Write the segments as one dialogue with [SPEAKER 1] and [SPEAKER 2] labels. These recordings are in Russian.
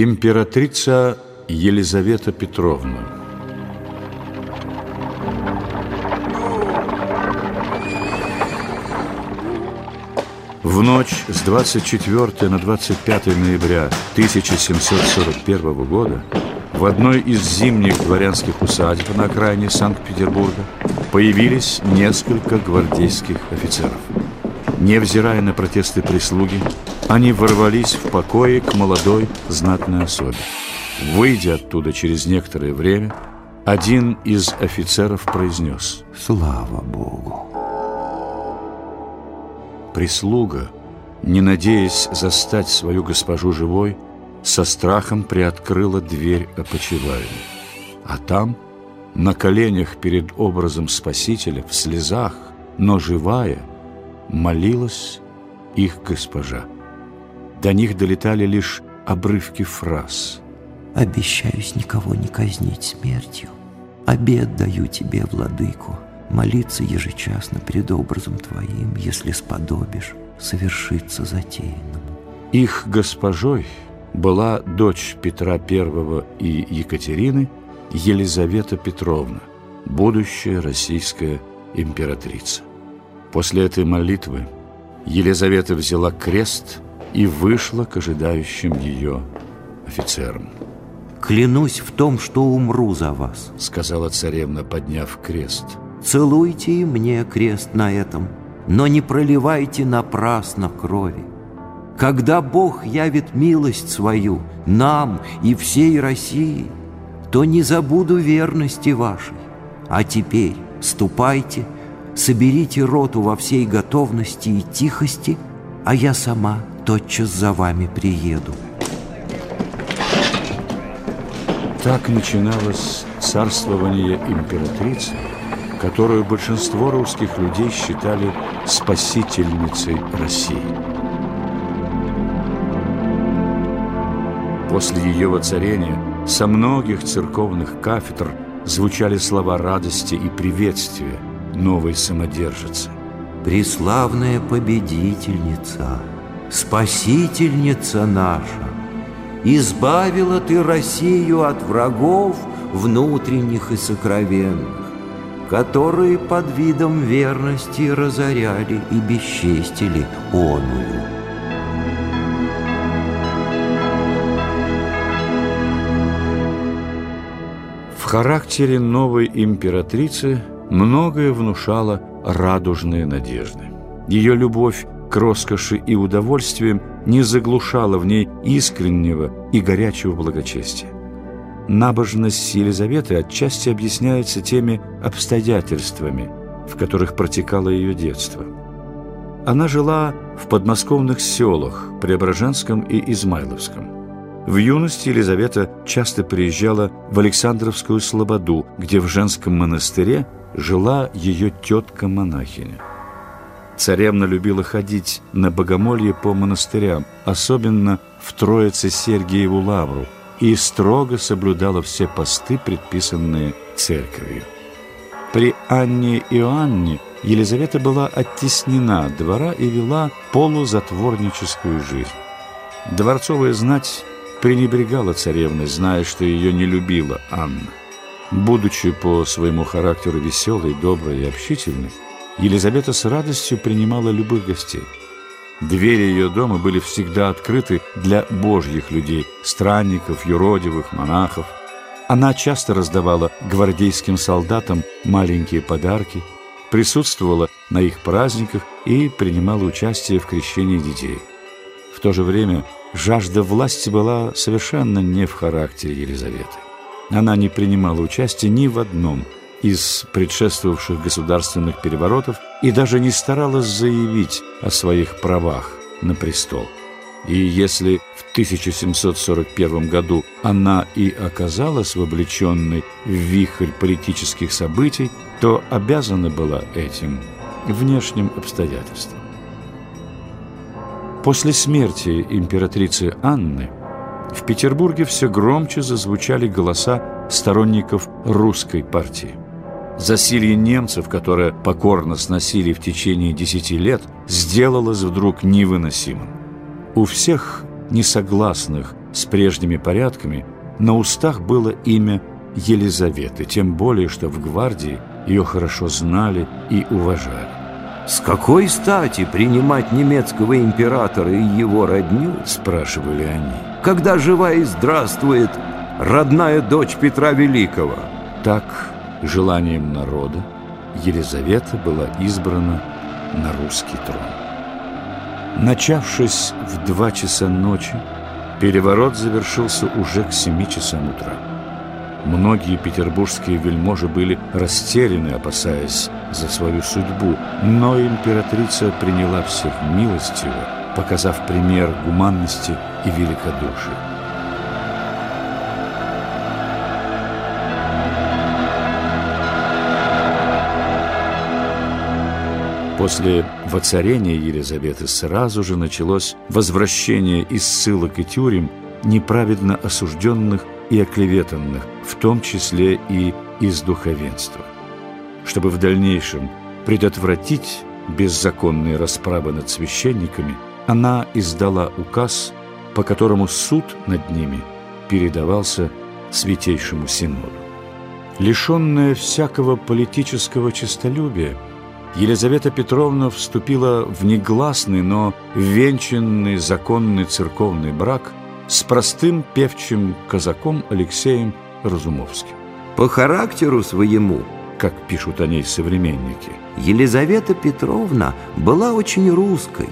[SPEAKER 1] Императрица Елизавета Петровна В ночь с 24 на 25 ноября 1741 года в одной из зимних дворянских усадеб на окраине Санкт-Петербурга появились несколько гвардейских офицеров. Невзирая на протесты прислуги, они ворвались в покое к молодой знатной особе. Выйдя оттуда через некоторое время, один из офицеров произнес
[SPEAKER 2] «Слава Богу!»
[SPEAKER 1] Прислуга, не надеясь застать свою госпожу живой, со страхом приоткрыла дверь опочивальни. А там, на коленях перед образом Спасителя, в слезах, но живая, молилась их госпожа. До них долетали лишь обрывки фраз.
[SPEAKER 2] «Обещаюсь никого не казнить смертью. Обед даю тебе, владыку, молиться ежечасно перед образом твоим, если сподобишь совершиться затеянному».
[SPEAKER 1] Их госпожой была дочь Петра I и Екатерины Елизавета Петровна, будущая российская императрица. После этой молитвы Елизавета взяла крест и вышла к ожидающим ее офицерам.
[SPEAKER 2] «Клянусь в том, что умру за вас», —
[SPEAKER 1] сказала царевна, подняв крест.
[SPEAKER 2] «Целуйте и мне крест на этом, но не проливайте напрасно крови. Когда Бог явит милость свою нам и всей России, то не забуду верности вашей. А теперь ступайте, соберите роту во всей готовности и тихости, а я сама тотчас за вами приеду».
[SPEAKER 1] Так начиналось царствование императрицы, которую большинство русских людей считали спасительницей России. После ее воцарения со многих церковных кафедр звучали слова радости и приветствия новой самодержицы.
[SPEAKER 2] «Преславная победительница, спасительница наша, избавила ты Россию от врагов внутренних и сокровенных, которые под видом верности разоряли и бесчестили оную.
[SPEAKER 1] В характере новой императрицы многое внушало радужные надежды. Ее любовь к роскоши и удовольствиям не заглушала в ней искреннего и горячего благочестия. Набожность Елизаветы отчасти объясняется теми обстоятельствами, в которых протекало ее детство. Она жила в подмосковных селах Преображенском и Измайловском. В юности Елизавета часто приезжала в Александровскую Слободу, где в женском монастыре жила ее тетка-монахиня. Царевна любила ходить на богомолье по монастырям, особенно в Троице-Сергиеву лавру, и строго соблюдала все посты, предписанные церковью. При Анне Иоанне Елизавета была оттеснена от двора и вела полузатворническую жизнь. Дворцовая знать пренебрегала царевной, зная, что ее не любила Анна. Будучи по своему характеру веселой, доброй и общительной, Елизавета с радостью принимала любых гостей. Двери ее дома были всегда открыты для божьих людей, странников, юродивых, монахов. Она часто раздавала гвардейским солдатам маленькие подарки, присутствовала на их праздниках и принимала участие в крещении детей. В то же время жажда власти была совершенно не в характере Елизаветы. Она не принимала участия ни в одном – из предшествовавших государственных переворотов и даже не старалась заявить о своих правах на престол. И если в 1741 году она и оказалась вовлеченной в вихрь политических событий, то обязана была этим внешним обстоятельствам. После смерти императрицы Анны в Петербурге все громче зазвучали голоса сторонников русской партии. Засилье немцев, которое покорно сносили в течение десяти лет, сделалось вдруг невыносимым. У всех несогласных с прежними порядками, на устах было имя Елизаветы, тем более, что в гвардии ее хорошо знали и уважали.
[SPEAKER 2] «С какой стати принимать немецкого императора и его родню?»
[SPEAKER 1] – спрашивали они.
[SPEAKER 2] «Когда жива и здравствует родная дочь Петра Великого?»
[SPEAKER 1] Так, желанием народа, Елизавета была избрана на русский трон. Начавшись в два часа ночи, переворот завершился уже к семи часам утра. Многие петербургские вельможи были растеряны, опасаясь за свою судьбу, но императрица приняла всех милостиво, показав пример гуманности и великодушия. После воцарения Елизаветы сразу же началось возвращение из ссылок и тюрем неправедно осужденных и оклеветанных, в том числе и из духовенства. Чтобы в дальнейшем предотвратить беззаконные расправы над священниками, она издала указ, по которому суд над ними передавался Святейшему Синоду. Лишенная всякого политического честолюбия, Елизавета Петровна вступила в негласный, но венчанный законный церковный брак с простым певчим казаком Алексеем Разумовским.
[SPEAKER 2] По характеру своему,
[SPEAKER 1] как пишут о ней современники,
[SPEAKER 2] Елизавета Петровна была очень русской.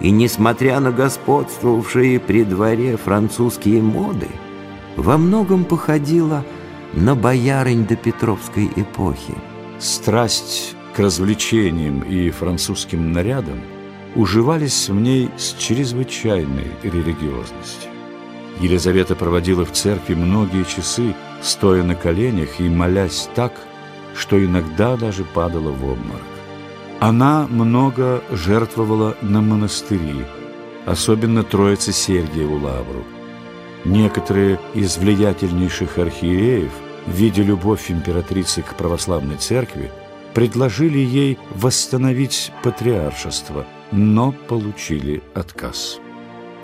[SPEAKER 2] И, несмотря на господствовавшие при дворе французские моды, во многом походила на боярынь до Петровской эпохи.
[SPEAKER 1] Страсть к развлечениям и французским нарядам уживались в ней с чрезвычайной религиозностью. Елизавета проводила в церкви многие часы, стоя на коленях и молясь так, что иногда даже падала в обморок. Она много жертвовала на монастыри, особенно Троице Сергиеву Лавру. Некоторые из влиятельнейших архиереев, видя любовь императрицы к православной церкви, предложили ей восстановить патриаршество, но получили отказ.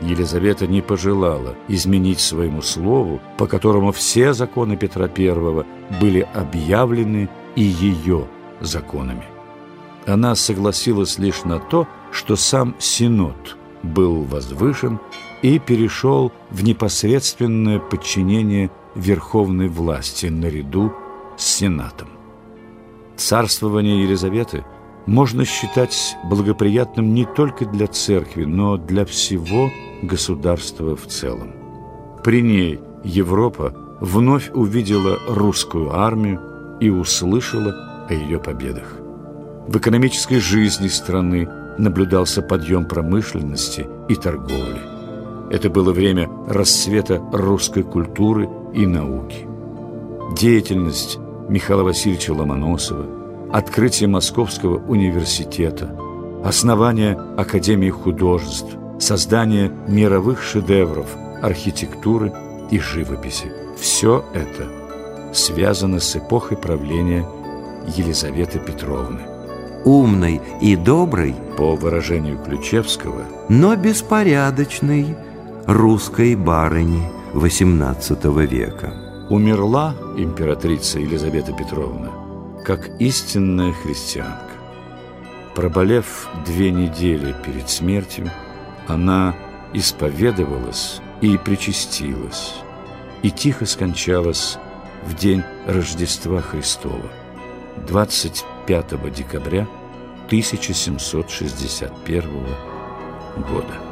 [SPEAKER 1] Елизавета не пожелала изменить своему слову, по которому все законы Петра I были объявлены и ее законами. Она согласилась лишь на то, что сам Синод был возвышен и перешел в непосредственное подчинение верховной власти наряду с Сенатом. Царствование Елизаветы можно считать благоприятным не только для церкви, но для всего государства в целом. При ней Европа вновь увидела русскую армию и услышала о ее победах. В экономической жизни страны наблюдался подъем промышленности и торговли. Это было время расцвета русской культуры и науки. Деятельность Михаила Васильевича Ломоносова, открытие Московского университета, основание Академии художеств, создание мировых шедевров архитектуры и живописи. Все это связано с эпохой правления Елизаветы Петровны.
[SPEAKER 2] Умной и доброй,
[SPEAKER 1] по выражению Ключевского,
[SPEAKER 2] но беспорядочной русской барыни XVIII века
[SPEAKER 1] умерла императрица Елизавета Петровна как истинная христианка. Проболев две недели перед смертью, она исповедовалась и причастилась, и тихо скончалась в день Рождества Христова, 25 декабря 1761 года.